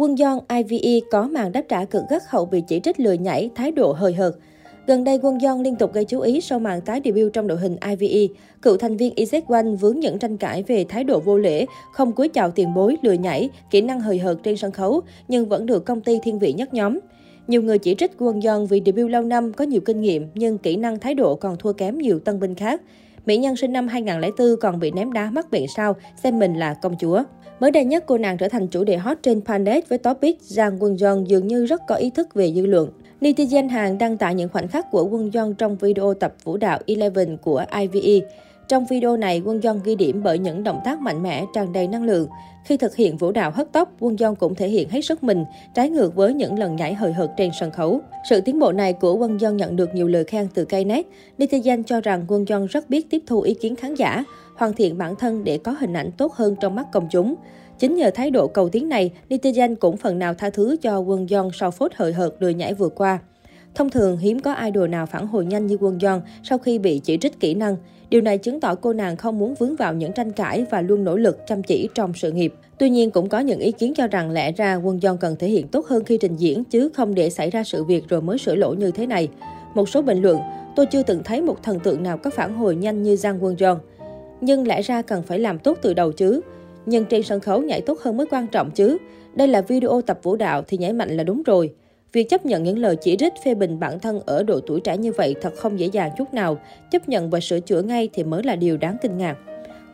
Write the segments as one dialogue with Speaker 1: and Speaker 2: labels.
Speaker 1: Quân Yeon IVE có màn đáp trả cực gắt hậu bị chỉ trích lười nhảy, thái độ hời hợt. Gần đây, Quân Yeon liên tục gây chú ý sau màn tái debut trong đội hình IVE. Cựu thành viên EZ1 vướng những tranh cãi về thái độ vô lễ, không cúi chào tiền bối, lười nhảy, kỹ năng hời hợt trên sân khấu, nhưng vẫn được công ty thiên vị nhất nhóm. Nhiều người chỉ trích Quân Yeon vì debut lâu năm, có nhiều kinh nghiệm, nhưng kỹ năng thái độ còn thua kém nhiều tân binh khác. Mỹ nhân sinh năm 2004 còn bị ném đá mắc bệnh sao, xem mình là công chúa. Mới đây nhất, cô nàng trở thành chủ đề hot trên Panet với topic Giang Quân Yeon dường như rất có ý thức về dư luận. Netizen Hàn đăng tải những khoảnh khắc của Quân Yeon trong video tập vũ đạo Eleven của IVE. Trong video này, Quân Yeon ghi điểm bởi những động tác mạnh mẽ, tràn đầy năng lượng. Khi thực hiện vũ đạo hất tóc, Quân Yeon cũng thể hiện hết sức mình, trái ngược với những lần nhảy hời hợt trên sân khấu. Sự tiến bộ này của Quân Yeon nhận được nhiều lời khen từ Knet. Netizen cho rằng Quân Yeon rất biết tiếp thu ý kiến khán giả, hoàn thiện bản thân để có hình ảnh tốt hơn trong mắt công chúng. Chính nhờ thái độ cầu tiến này, netizen cũng phần nào tha thứ cho Quân Yeon sau phốt hời hợt lười nhảy vừa qua. Thông thường, hiếm có idol nào phản hồi nhanh như Quân Yeon sau khi bị chỉ trích kỹ năng. Điều này chứng tỏ cô nàng không muốn vướng vào những tranh cãi và luôn nỗ lực chăm chỉ trong sự nghiệp. Tuy nhiên, cũng có những ý kiến cho rằng lẽ ra Quân Yeon cần thể hiện tốt hơn khi trình diễn, chứ không để xảy ra sự việc rồi mới sửa lỗi như thế này. Một số bình luận, tôi chưa từng thấy một thần tượng nào có phản hồi nhanh như Giang Quân Yeon. Nhưng lẽ ra cần phải làm tốt từ đầu chứ. Nhưng trên sân khấu nhảy tốt hơn mới quan trọng chứ. Đây là video tập vũ đạo thì nhảy mạnh là đúng rồi. Việc chấp nhận những lời chỉ trích phê bình bản thân ở độ tuổi trẻ như vậy thật không dễ dàng chút nào. Chấp nhận và sửa chữa ngay thì mới là điều đáng kinh ngạc.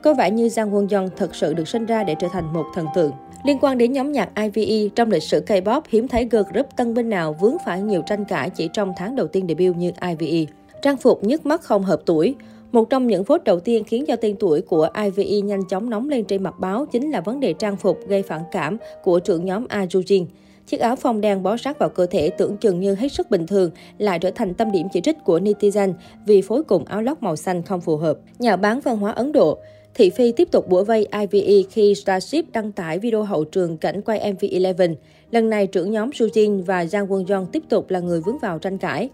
Speaker 1: Có vẻ như Giang Won Young thật sự được sinh ra để trở thành một thần tượng. Liên quan đến nhóm nhạc IVE, trong lịch sử K-pop hiếm thấy girl group tân binh nào vướng phải nhiều tranh cãi chỉ trong tháng đầu tiên debut như IVE. Trang phục nhức mắt không hợp tuổi. Một trong những phốt đầu tiên khiến cho tên tuổi của IVE nhanh chóng nóng lên trên mặt báo chính là vấn đề trang phục gây phản cảm của trưởng nhóm Ajujin. Chiếc áo phông đen bó sát vào cơ thể tưởng chừng như hết sức bình thường, lại trở thành tâm điểm chỉ trích của netizen vì phối cùng áo lót màu xanh không phù hợp. Nhà bán văn hóa Ấn Độ Thị Phi tiếp tục bủa vây IVE khi Starship đăng tải video hậu trường cảnh quay MV Eleven. Lần này, trưởng nhóm Sujin và Jang Won Jong tiếp tục là người vướng vào tranh cãi.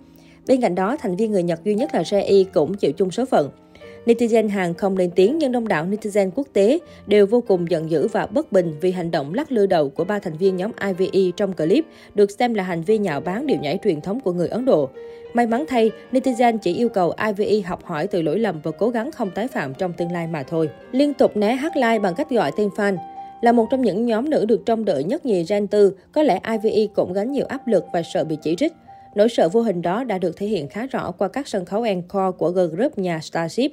Speaker 1: Bên cạnh đó, thành viên người Nhật duy nhất là Jae cũng chịu chung số phận. Netizen Hàn không lên tiếng nhưng đông đảo netizen quốc tế đều vô cùng giận dữ và bất bình vì hành động lắc lư đầu của ba thành viên nhóm IVE trong clip được xem là hành vi nhạo báng điệu nhảy truyền thống của người Ấn Độ. May mắn thay, netizen chỉ yêu cầu IVE học hỏi từ lỗi lầm và cố gắng không tái phạm trong tương lai mà thôi. Liên tục né hát like bằng cách gọi tên fan. Là một trong những nhóm nữ được trông đợi nhất nhì Gen 4, có lẽ IVE cũng gánh nhiều áp lực và sợ bị chỉ trích. Nỗi sợ vô hình đó đã được thể hiện khá rõ qua các sân khấu encore của G-group nhà Starship.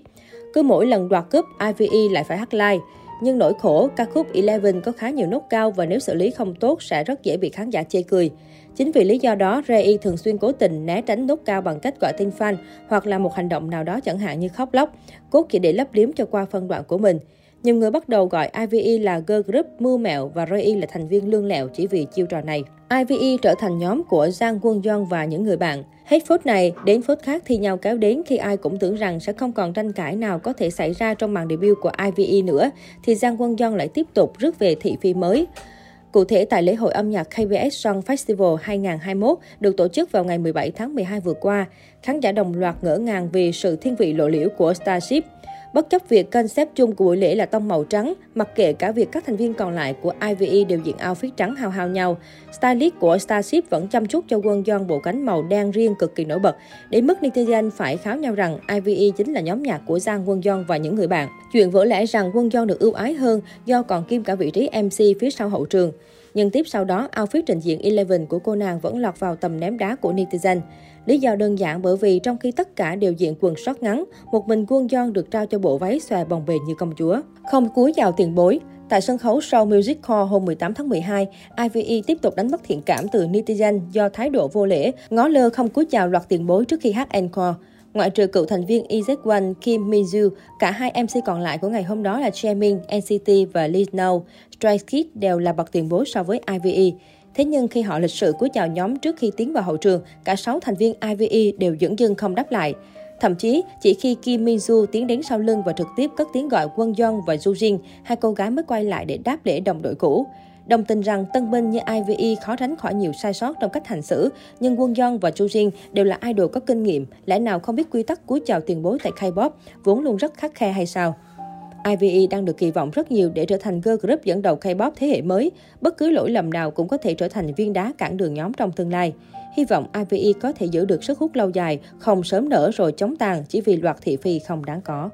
Speaker 1: Cứ mỗi lần đoạt cúp, IVE lại phải hát live. Nhưng nỗi khổ, ca khúc Eleven có khá nhiều nốt cao và nếu xử lý không tốt sẽ rất dễ bị khán giả chê cười. Chính vì lý do đó, Ray thường xuyên cố tình né tránh nốt cao bằng cách gọi tên fan hoặc là một hành động nào đó chẳng hạn như khóc lóc, cốt chỉ để lấp liếm cho qua phân đoạn của mình. Nhiều người bắt đầu gọi IVE là girl group mưu mẹo và Rei là thành viên lương lẹo chỉ vì chiêu trò này. IVE trở thành nhóm của Giang Quân Yeon và những người bạn. Hết phút này đến phút khác thì nhau kéo đến khi ai cũng tưởng rằng sẽ không còn tranh cãi nào có thể xảy ra trong màn debut của IVE nữa, thì Giang Quân Yeon lại tiếp tục rước về thị phi mới. Cụ thể, tại lễ hội âm nhạc KBS Song Festival 2021 được tổ chức vào ngày 17 tháng 12 vừa qua, khán giả đồng loạt ngỡ ngàng vì sự thiên vị lộ liễu của Starship. Bất chấp việc concept chung của buổi lễ là tông màu trắng, mặc kệ cả việc các thành viên còn lại của IVE đều diện outfit trắng hao hao nhau, stylist của Starship vẫn chăm chút cho quân John bộ cánh màu đen riêng cực kỳ nổi bật, đến mức netizen phải kháo nhau rằng IVE chính là nhóm nhạc của Giang Quân John và những người bạn. Chuyện vỡ lẽ rằng Quân John được ưu ái hơn do còn kim cả vị trí MC phía sau hậu trường. Nhưng tiếp sau đó, outfit trình diện Eleven của cô nàng vẫn lọt vào tầm ném đá của netizen. Lý do đơn giản bởi vì trong khi tất cả đều diện quần short ngắn, một mình Quân John được trao cho bộ váy xòe bồng bềnh như công chúa. Không cúi chào tiền bối, Tại sân khấu show Music Hall hôm 18 tháng 12, IVE tiếp tục đánh mất thiện cảm từ netizen do thái độ vô lễ, ngó lơ không cúi chào loạt tiền bối trước khi hát encore. Ngoại trừ cựu thành viên EZ1 Kim Minju, cả hai MC còn lại của ngày hôm đó là Jaemin, NCT và Lee Snow. Stray Kids đều là bậc tiền bối so với IVE. Thế nhưng khi họ lịch sự cúi chào nhóm trước khi tiến vào hậu trường, cả 6 thành viên IVE đều dưỡng dưng không đáp lại. Thậm chí, chỉ khi Kim Min Ju tiến đến sau lưng và trực tiếp cất tiếng gọi Quân Yeon và Ju Jin, hai cô gái mới quay lại để đáp lễ đồng đội cũ. Đồng tình rằng tân binh như IVE khó tránh khỏi nhiều sai sót trong cách hành xử, nhưng Quân Yeon và Chu Jin đều là idol có kinh nghiệm, lẽ nào không biết quy tắc cúi chào tiền bối tại K-pop, vốn luôn rất khắc khe hay sao? IVE đang được kỳ vọng rất nhiều để trở thành girl group dẫn đầu K-pop thế hệ mới. Bất cứ lỗi lầm nào cũng có thể trở thành viên đá cản đường nhóm trong tương lai. Hy vọng IVE có thể giữ được sức hút lâu dài, không sớm nở rồi chống tàn chỉ vì loạt thị phi không đáng có.